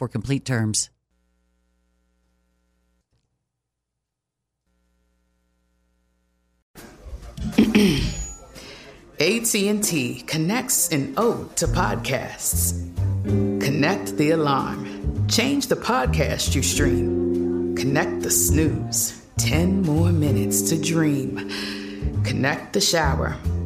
for complete terms. AT&T connects an ode to podcasts. Connect the alarm. Change the podcast you stream. Connect the snooze. 10 more minutes to dream. Connect the shower.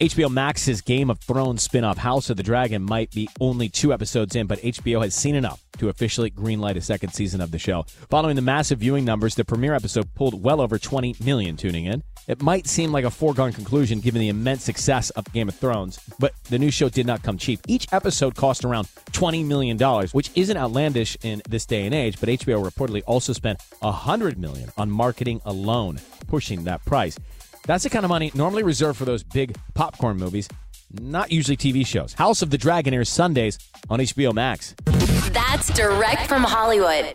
HBO Max's Game of Thrones spin-off House of the Dragon might be only two episodes in, but HBO has seen enough to officially greenlight a second season of the show. Following the massive viewing numbers, the premiere episode pulled well over 20 million tuning in. It might seem like a foregone conclusion given the immense success of Game of Thrones, but the new show did not come cheap. Each episode cost around $20 million, which isn't outlandish in this day and age, but HBO reportedly also spent 100 million on marketing alone, pushing that price. That's the kind of money normally reserved for those big popcorn movies, not usually TV shows. House of the Dragon airs Sundays on HBO Max. That's direct from Hollywood.